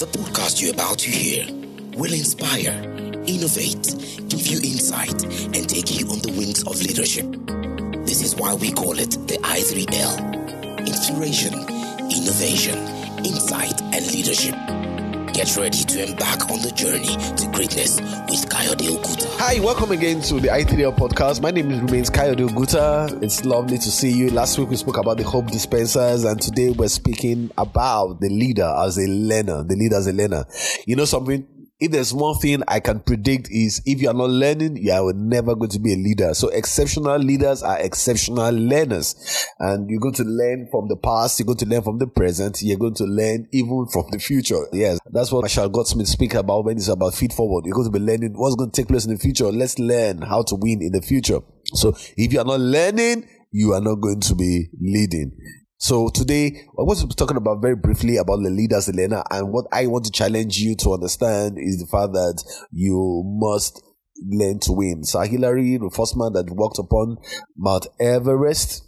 The podcast you're about to hear will inspire, innovate, give you insight, and take you on the wings of leadership. This is why we call it the I3L Inspiration, Innovation, Insight, and Leadership. Get ready to embark on the journey to greatness with Kayode Okuta. Hi, welcome again to the I3L podcast. My name is remains Kayode Oguta. It's lovely to see you. Last week we spoke about the hope dispensers, and today we're speaking about the leader as a learner. The leader as a learner. You know something? If there's one thing I can predict is if you are not learning, you are never going to be a leader. So exceptional leaders are exceptional learners. And you're going to learn from the past, you're going to learn from the present, you're going to learn even from the future. Yes, that's what Marshall Goldsmith speak about when it's about feed forward. You're going to be learning what's going to take place in the future. Let's learn how to win in the future. So if you are not learning, you are not going to be leading. So today, I be talking about very briefly about the leaders, Elena, and what I want to challenge you to understand is the fact that you must learn to win. So Hillary, the first man that walked upon Mount Everest,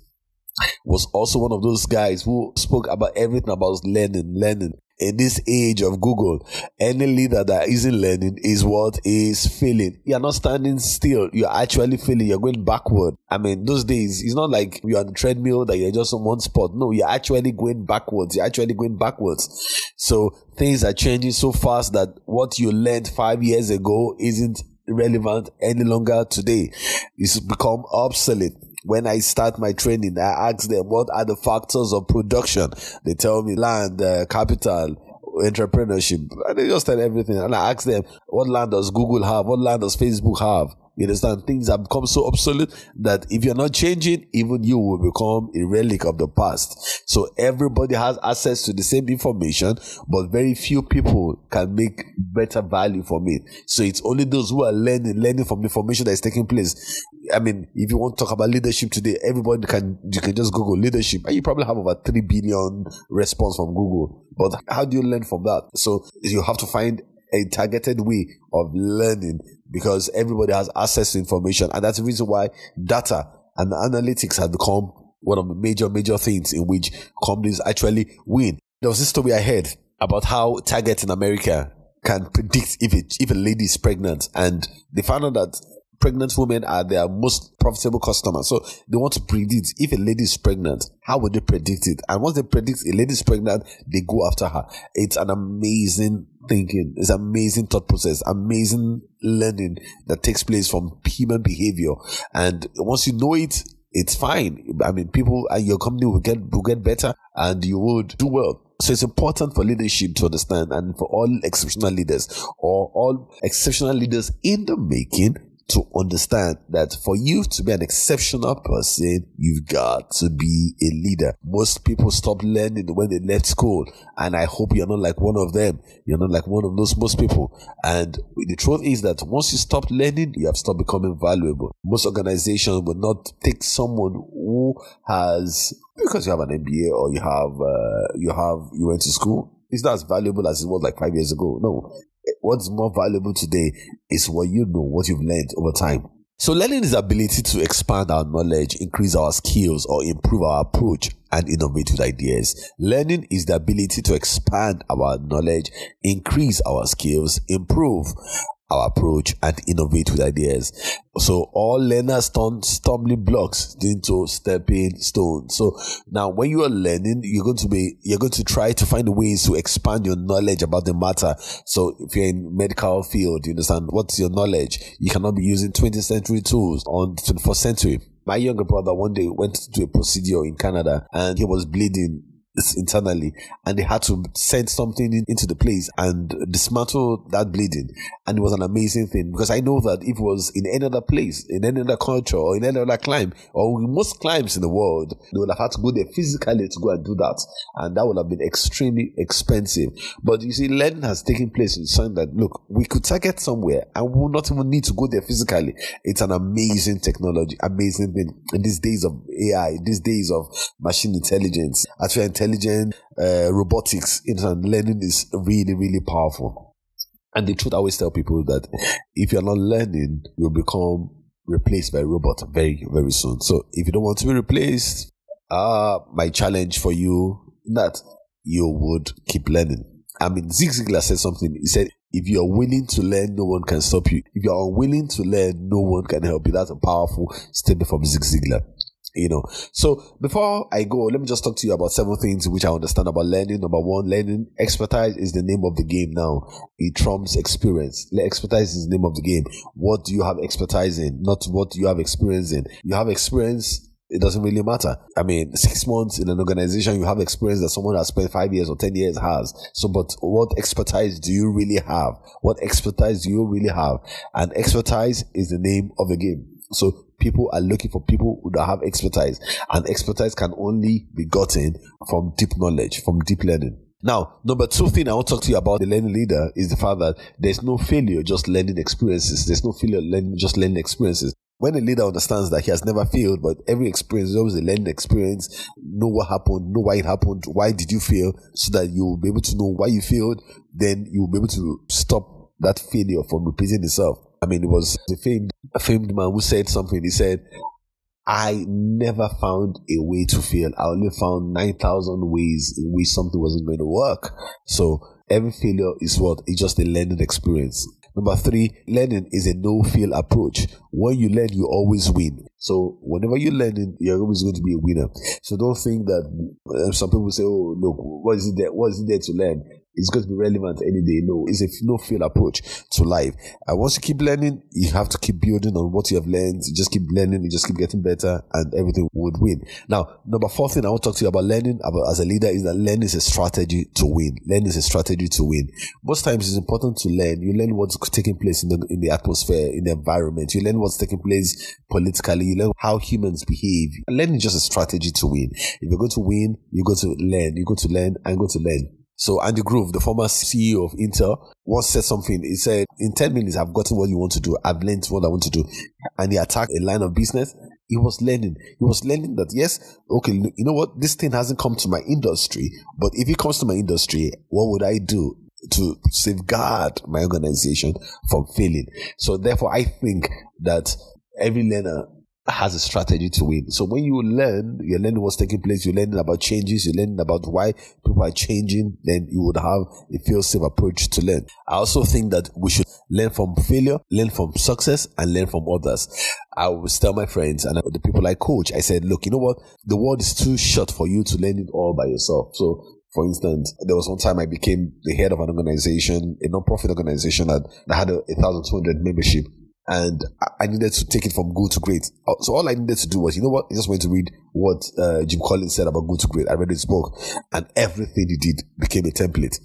was also one of those guys who spoke about everything about learning, learning in this age of Google, any leader that isn't learning is what is failing. You're not standing still. You're actually failing. You're going backward. I mean, those days, it's not like you're on the treadmill that you're just on one spot. No, you're actually going backwards. You're actually going backwards. So things are changing so fast that what you learned five years ago isn't relevant any longer today. It's become obsolete when I start my training, I ask them what are the factors of production. They tell me land, uh, capital, entrepreneurship. And they just tell everything. And I ask them, what land does Google have? What land does Facebook have? You understand? Things have become so obsolete that if you're not changing, even you will become a relic of the past. So everybody has access to the same information, but very few people can make better value from it. So it's only those who are learning, learning from the information that is taking place. I mean, if you want to talk about leadership today, everybody can, you can just Google leadership and you probably have over 3 billion response from Google. But how do you learn from that? So you have to find a targeted way of learning because everybody has access to information. And that's the reason why data and analytics have become one of the major, major things in which companies actually win. There was this story I heard about how Target in America can predict if it, if a lady is pregnant and they found out that pregnant women are their most profitable customers. So they want to predict if a lady is pregnant, how would they predict it? And once they predict a lady is pregnant, they go after her. It's an amazing thinking. It's amazing thought process, amazing learning that takes place from human behavior. And once you know it, it's fine. I mean, people and your company will get will get better, and you would do well. So it's important for leadership to understand, and for all exceptional leaders or all exceptional leaders in the making to understand that for you to be an exceptional person, you've got to be a leader. Most people stop learning when they left school, and I hope you're not like one of them. You're not like one of those most people. And the truth is that once you stop learning, you have stopped becoming valuable. Most organizations will not take someone who has because you have an MBA or you have uh, you have you went to school. It's not as valuable as it was like five years ago. No, what's more valuable today is what you know, what you've learned over time. So learning is the ability to expand our knowledge, increase our skills, or improve our approach and innovate with ideas. Learning is the ability to expand our knowledge, increase our skills, improve our approach and innovate with ideas. So all learners turn stumbling blocks into stepping stones. So now when you are learning, you're going to be, you're going to try to find ways to expand your knowledge about the matter. So if you're in medical field, you understand what's your knowledge. You cannot be using 20th century tools on 21st century. My younger brother one day went to a procedure in Canada and he was bleeding internally and they had to send something in, into the place and dismantle that bleeding. And it was an amazing thing because i know that if it was in any other place in any other culture or in any other clime or most climes in the world they would have had to go there physically to go and do that. And that would have been extremely expensive. But you see learning has taken place in saying that look we could target somewhere and we will not even need to go there physically. It's an amazing technology amazing thing. In these days of ai these days of machine intelligence artificial intelligence intelligent uh, robotics and learning is really, really powerful. And the truth I always tell people that if you're not learning, you'll become replaced by a robot very, very soon. So if you don't want to be replaced, uh, my challenge for you that you would keep learning. I mean, Zig Ziglar said something. He said, if you're willing to learn, no one can stop you. If you're unwilling to learn, no one can help you. That's a powerful statement from Zig Ziglar you know so before i go let me just talk to you about several things which i understand about learning number one learning expertise is the name of the game now it trumps experience expertise is the name of the game what do you have expertise in not what you have experience in you have experience it doesn't really matter. I mean, six months in an organization, you have experience that someone has spent five years or 10 years has. So, but what expertise do you really have? What expertise do you really have? And expertise is the name of the game. So people are looking for people who have expertise and expertise can only be gotten from deep knowledge, from deep learning. Now, number two thing I want to talk to you about the learning leader is the fact that there's no failure, just learning experiences. There's no failure, learning, just learning experiences. When a leader understands that he has never failed, but every experience is always a learning experience, know what happened, know why it happened, why did you fail, so that you will be able to know why you failed, then you will be able to stop that failure from repeating itself. I mean, it was a famed, a famed man who said something. He said, I never found a way to fail. I only found 9,000 ways in which something wasn't going to work. So every failure is what? It's just a learning experience. Number three, learning is a no fail approach. When you learn, you always win. So whenever you're learning, you're always going to be a winner. So don't think that uh, some people say, "Oh, look, what is it there? What is it there to learn?" It's going to be relevant any day. No, it's a no fail approach to life. And once you keep learning, you have to keep building on what you have learned. You just keep learning, you just keep getting better, and everything would win. Now, number four thing I want to talk to you about learning about as a leader is that learning is a strategy to win. Learning is a strategy to win. Most times it's important to learn. You learn what's taking place in the in the atmosphere, in the environment. You learn what's taking place politically. You learn how humans behave. learning is just a strategy to win. If you're going to win, you're going to learn. You're going to learn and go to learn. So Andy Grove, the former CEO of Intel, once said something. He said, in 10 minutes, I've gotten what you want to do. I've learned what I want to do. And he attacked a line of business. He was learning. He was learning that, yes, okay, you know what? This thing hasn't come to my industry, but if it comes to my industry, what would I do? to safeguard my organization from failing. So therefore, I think that every learner has a strategy to win. So when you learn, you're learning what's taking place, you're learning about changes, you're learning about why people are changing, then you would have a feel safe approach to learn. I also think that we should learn from failure, learn from success, and learn from others. I always tell my friends and the people I coach, I said, look, you know what? The world is too short for you to learn it all by yourself. So for instance, there was one time I became the head of an organization, a non-profit organization that, had a 1,200 membership and I needed to take it from good to great. Uh, so all I needed to do was, you know what? I just went to read what uh, Jim Collins said about good to great. I read his book, and everything he did became a template.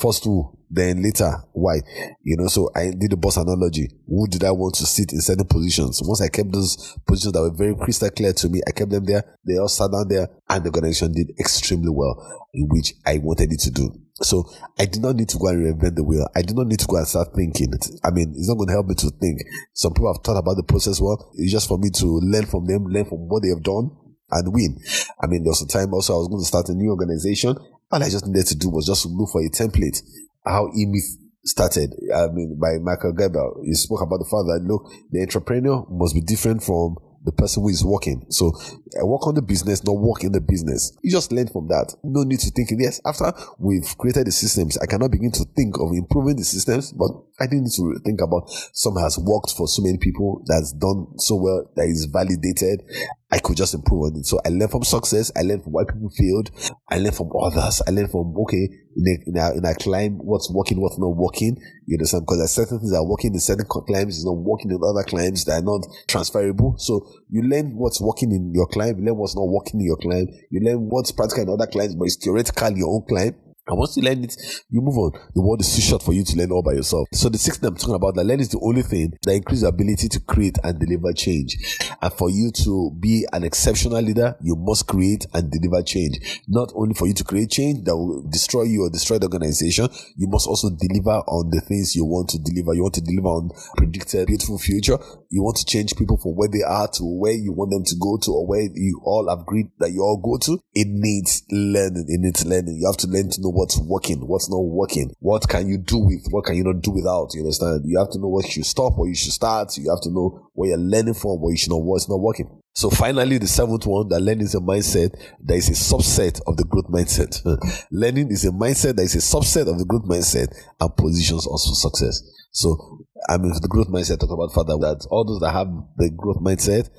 First two, then later why, you know. So I did the boss analogy. Who did I want to sit in certain positions? Once I kept those positions that were very crystal clear to me, I kept them there. They all sat down there, and the organization did extremely well, in which I wanted it to do. So I did not need to go and reinvent the wheel. I did not need to go and start thinking. I mean, it's not going to help me to think. Some people have thought about the process well. It's just for me to learn from them, learn from what they have done and win. I mean, there was a time also I was going to start a new organization. All I just needed to do was just look for a template. How E-Myth started. I mean, by Michael Gerber. He spoke about the fact that look, the entrepreneur must be different from the person who is working. So I work on the business, not work in the business. You just learn from that. No need to think, yes, after we've created the systems, I cannot begin to think of improving the systems, but I didn't need to think about some has worked for so many people that's done so well that is validated. I could just improve on it. So I learned from success. I learned from why people failed. I learned from others. I learned from, okay, in a, in a, in a clime, what's working, what's not working. You understand? Because there's certain things that are working in certain climes, is not working in other climes that are not transferable. So you learn what's working in your clime, you learn what's not working in your clime, you learn what's practical in other climes, but it's theoretical your own clime. And once you learn it, you move on. The world is too short for you to learn all by yourself. So the sixth thing I'm talking about, that learning is the only thing that increases your ability to create and deliver change. And for you to be an exceptional leader, you must create and deliver change. Not only for you to create change that will destroy you or destroy the organization, you must also deliver on the things you want to deliver. You want to deliver on predicted beautiful future. You want to change people from where they are to where you want them to go to or where you all agreed that you all go to. It needs learning. It needs learning. You have to learn to know what's working, what's not working, what can you do with, what can you not do without. You understand? You have to know what you should stop, what you should start. You have to know what you're learning from, what you should know what's not working. So finally, the seventh one, that learning is a mindset that is a subset of the growth mindset. learning is a mindset that is a subset of the growth mindset and positions us for success. So, I mean, the growth mindset, talk about further that all those that have the growth mindset,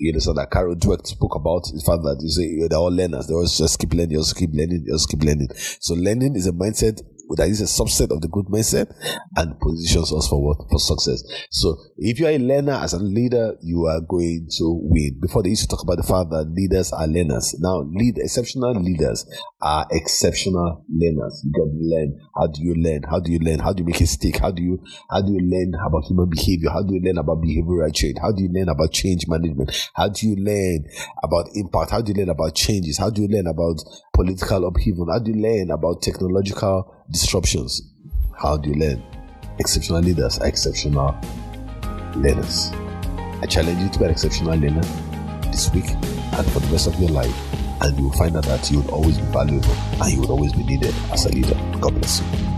you understand that Carol Dweck spoke about the fact that you say they're all learners. They always just keep learning, just keep learning, just keep learning. So learning is a mindset that is a subset of the growth mindset and positions us for what? For success. So if you are a learner as a leader, you are going to win. Before they used to talk about the fact that leaders are learners. Now, lead exceptional leaders are exceptional learners. You got to learn. How do you learn? How do you learn? How do you make a stick? How do you how do you learn about human behavior? How do you learn about behavioral change? How do you learn about change management? How do you learn about impact? How do you learn about changes? How do you learn about political upheaval? How do you learn about technological disruptions? How do you learn? Exceptional leaders are exceptional learners. I challenge you to be an exceptional learner this week and for the rest of your life, and you will find out that you will always be valuable and you will always be needed as a leader. God bless you.